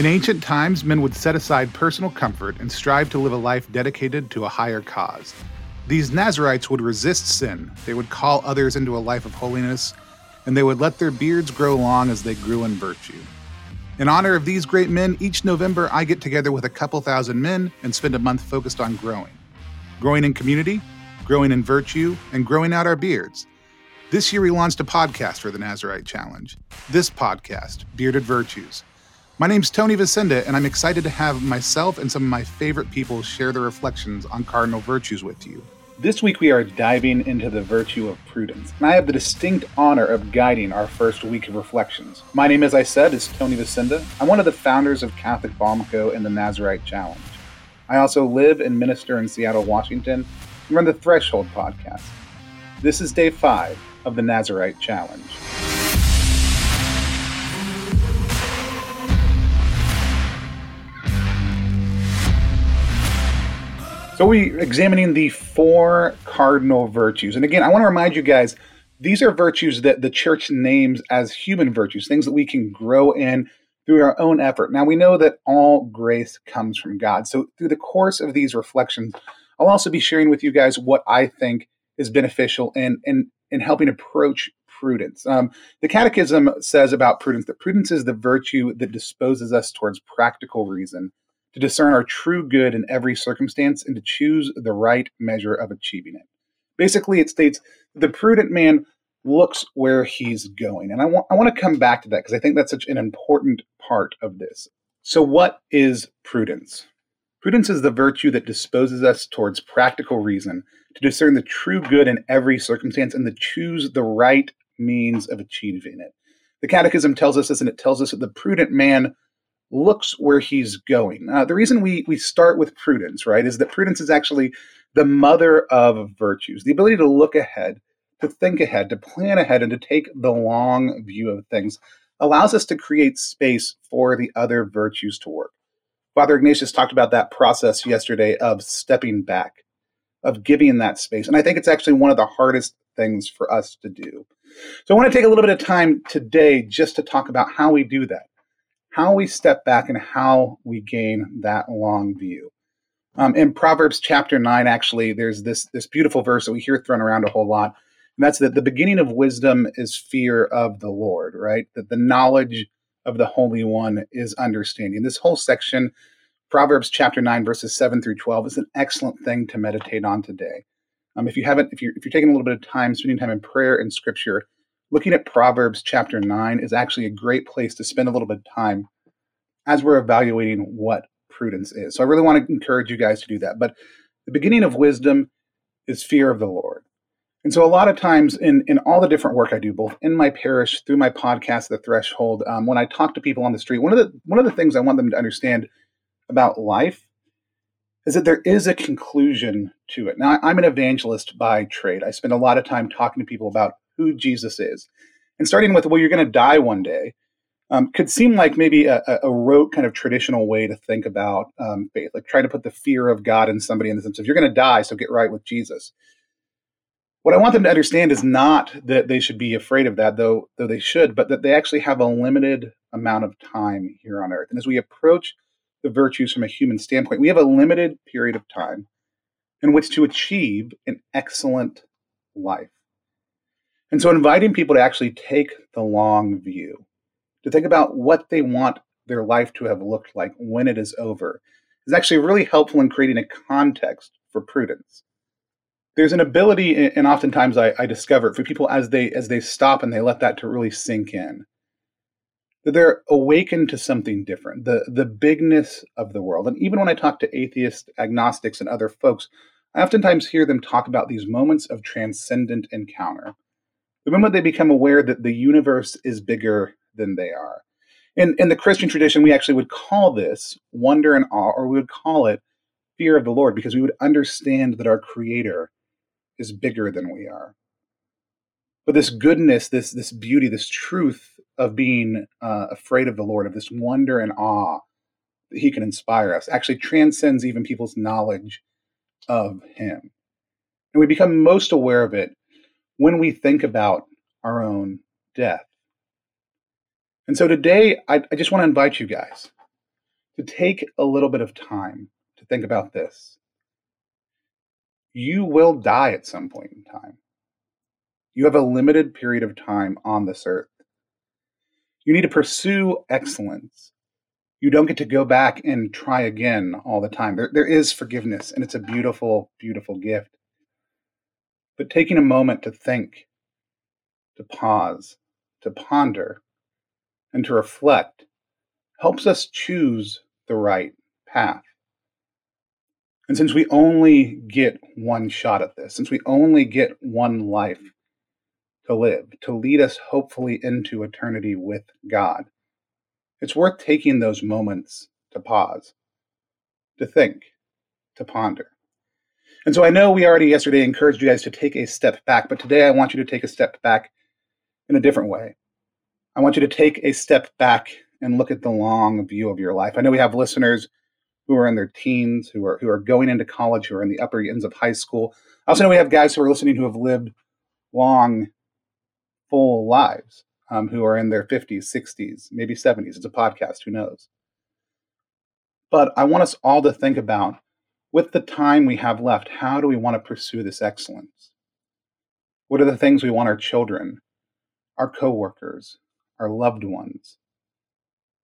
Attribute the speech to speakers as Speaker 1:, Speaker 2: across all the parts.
Speaker 1: In ancient times, men would set aside personal comfort and strive to live a life dedicated to a higher cause. These Nazarites would resist sin, they would call others into a life of holiness, and they would let their beards grow long as they grew in virtue. In honor of these great men, each November I get together with a couple thousand men and spend a month focused on growing. Growing in community, growing in virtue, and growing out our beards. This year we launched a podcast for the Nazarite Challenge. This podcast, Bearded Virtues. My name's Tony Vasinda, and I'm excited to have myself and some of my favorite people share their reflections on cardinal virtues with you. This week we are diving into the virtue of prudence, and I have the distinct honor of guiding our first week of reflections. My name, as I said, is Tony Vasinda. I'm one of the founders of Catholic Balmco and the Nazarite Challenge. I also live and minister in Seattle, Washington, and run the Threshold podcast. This is day five of the Nazarite Challenge. So we're examining the four cardinal virtues. And again, I want to remind you guys, these are virtues that the church names as human virtues, things that we can grow in through our own effort. Now we know that all grace comes from God. So through the course of these reflections, I'll also be sharing with you guys what I think is beneficial in in, in helping approach prudence. Um, the Catechism says about prudence that prudence is the virtue that disposes us towards practical reason to discern our true good in every circumstance and to choose the right measure of achieving it. Basically, it states the prudent man looks where he's going. And I want, I want to come back to that because I think that's such an important part of this. So, what is prudence? Prudence is the virtue that disposes us towards practical reason to discern the true good in every circumstance and to choose the right means of achieving it. The Catechism tells us this, and it tells us that the prudent man looks where he's going. Uh, the reason we we start with prudence, right, is that prudence is actually the mother of virtues. The ability to look ahead, to think ahead, to plan ahead, and to take the long view of things allows us to create space for the other virtues to work. Father Ignatius talked about that process yesterday of stepping back, of giving that space. And I think it's actually one of the hardest things for us to do. So I want to take a little bit of time today just to talk about how we do that how we step back and how we gain that long view. Um, in Proverbs chapter nine, actually, there's this this beautiful verse that we hear thrown around a whole lot, and that's that the beginning of wisdom is fear of the Lord, right? That the knowledge of the Holy One is understanding. This whole section, Proverbs chapter nine, verses seven through twelve, is an excellent thing to meditate on today. Um, if you haven't, if you're if you're taking a little bit of time, spending time in prayer and Scripture, looking at Proverbs chapter 9 is actually a great place to spend a little bit of time as we're evaluating what prudence is. So I really want to encourage you guys to do that. But the beginning of wisdom is fear of the Lord. And so a lot of times in, in all the different work I do, both in my parish, through my podcast, The Threshold, um, when I talk to people on the street, one of the one of the things I want them to understand about life is that there is a conclusion to it. Now, I'm an evangelist by trade. I spend a lot of time talking to people about who Jesus is. And starting with, well, you're going to die one day, um, could seem like maybe a, a, rote kind of traditional way to think about um, faith, like trying to put the fear of God in somebody in the sense of you're going to die, so get right with Jesus. What I want them to understand is not that they should be afraid of that, though though they should, but that they actually have a limited amount of time here on earth. And as we approach the virtues from a human standpoint, we have a limited period of time in which to achieve an excellent life. And so inviting people to actually take the long view, to think about what they want their life to have looked like when it is over, is actually really helpful in creating a context for prudence. There's an ability, and oftentimes I, I discover for people as they as they stop and they let that to really sink in, that they're awakened to something different, the the bigness of the world. And even when I talk to atheists, agnostics, and other folks, I oftentimes hear them talk about these moments of transcendent encounter the moment they become aware that the universe is bigger than they are. In, in the Christian tradition, we actually would call this wonder and awe, or we would call it fear of the Lord, because we would understand that our Creator is bigger than we are. But this goodness, this this beauty, this truth of being uh, afraid of the Lord, of this wonder and awe that He can inspire us, actually transcends even people's knowledge of Him. And we become most aware of it when we think about our own death. And so today, I, I just want to invite you guys to take a little bit of time to think about this. You will die at some point in time. You have a limited period of time on this earth. You need to pursue excellence. You don't get to go back and try again all the time. There, there is forgiveness, and it's a beautiful, beautiful gift. But taking a moment to think, to pause, to ponder, and to reflect helps us choose the right path. And since we only get one shot at this, since we only get one life to live, to lead us hopefully into eternity with God, it's worth taking those moments to pause, to think, to ponder. And so I know we already yesterday encouraged you guys to take a step back, but today I want you to take a step back in a different way. I want you to take a step back and look at the long view of your life. I know we have listeners who are in their teens, who are who are going into college, who are in the upper ends of high school. I also know we have guys who are listening who have lived long, full lives, um, who are in their 50s, 60s, maybe 70s. It's a podcast, who knows? But I want us all to think about with the time we have left, how do we want to pursue this excellence? What are the things we want our children, our coworkers, our loved ones,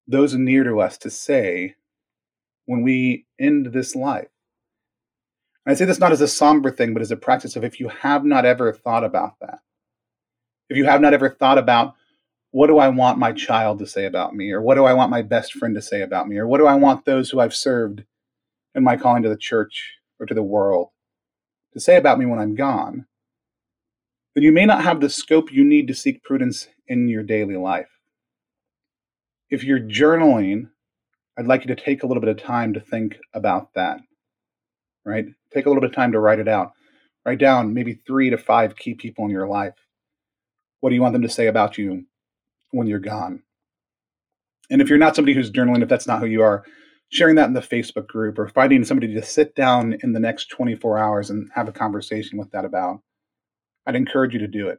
Speaker 1: those near to us to say when we end this life. And I say this not as a somber thing, but as a practice of if you have not ever thought about that, if you have not ever thought about what do I want my child to say about me, or what do I want my best friend to say about me, or what do I want those who I've served in my calling to the church or to the world to say about me when I'm gone, then you may not have the scope you need to seek prudence in your daily life if you're journaling, I'd like you to take a little bit of time to think about that, right? Take a little bit of time to write it out. Write down maybe three to five key people in your life. What do you want them to say about you when you're gone? And if you're not somebody who's journaling, if that's not who you are, sharing that in the Facebook group or finding somebody to sit down in the next 24 hours and have a conversation with that about, I'd encourage you to do it.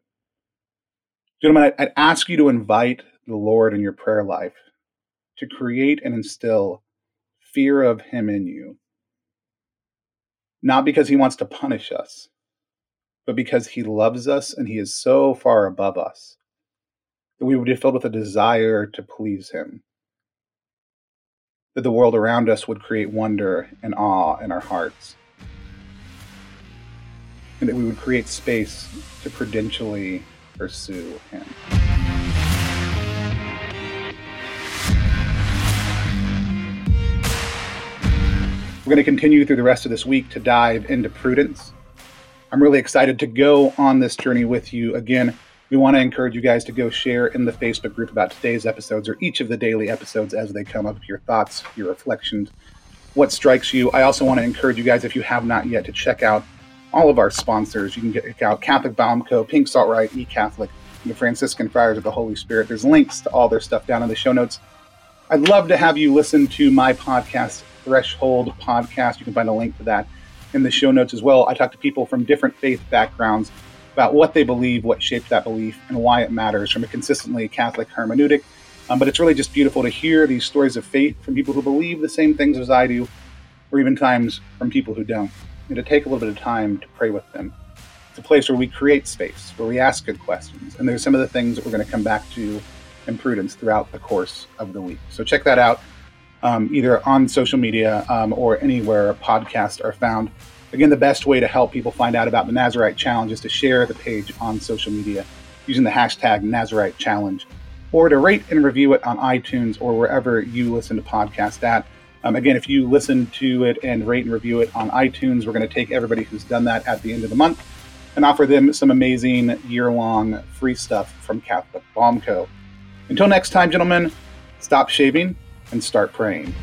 Speaker 1: Gentlemen, I'd ask you to invite the Lord in your prayer life to create and instill fear of Him in you. Not because He wants to punish us, but because He loves us and He is so far above us that we would be filled with a desire to please Him. That the world around us would create wonder and awe in our hearts. And that we would create space to prudentially pursue Him. We're going to continue through the rest of this week to dive into prudence. I'm really excited to go on this journey with you. Again, we want to encourage you guys to go share in the Facebook group about today's episodes or each of the daily episodes as they come up, your thoughts, your reflections, what strikes you. I also want to encourage you guys, if you have not yet, to check out all of our sponsors. You can check out Catholic Balm Co., Pink Salt Riot, E Catholic, the Franciscan Friars of the Holy Spirit. There's links to all their stuff down in the show notes. I'd love to have you listen to my podcast Threshold podcast. You can find a link to that in the show notes as well. I talk to people from different faith backgrounds about what they believe, what shapes that belief, and why it matters from a consistently Catholic hermeneutic. Um, but it's really just beautiful to hear these stories of faith from people who believe the same things as I do, or even times from people who don't, and to take a little bit of time to pray with them. It's a place where we create space, where we ask good questions. And there's some of the things that we're going to come back to in prudence throughout the course of the week. So check that out um, either on social media um, or anywhere podcasts are found. Again, the best way to help people find out about the Nazarite Challenge is to share the page on social media using the hashtag Nazarite Challenge or to rate and review it on iTunes or wherever you listen to podcasts at. Um, again, if you listen to it and rate and review it on iTunes, we're going to take everybody who's done that at the end of the month and offer them some amazing year long free stuff from Catholic Balm Co. Until next time, gentlemen, stop shaving and start praying.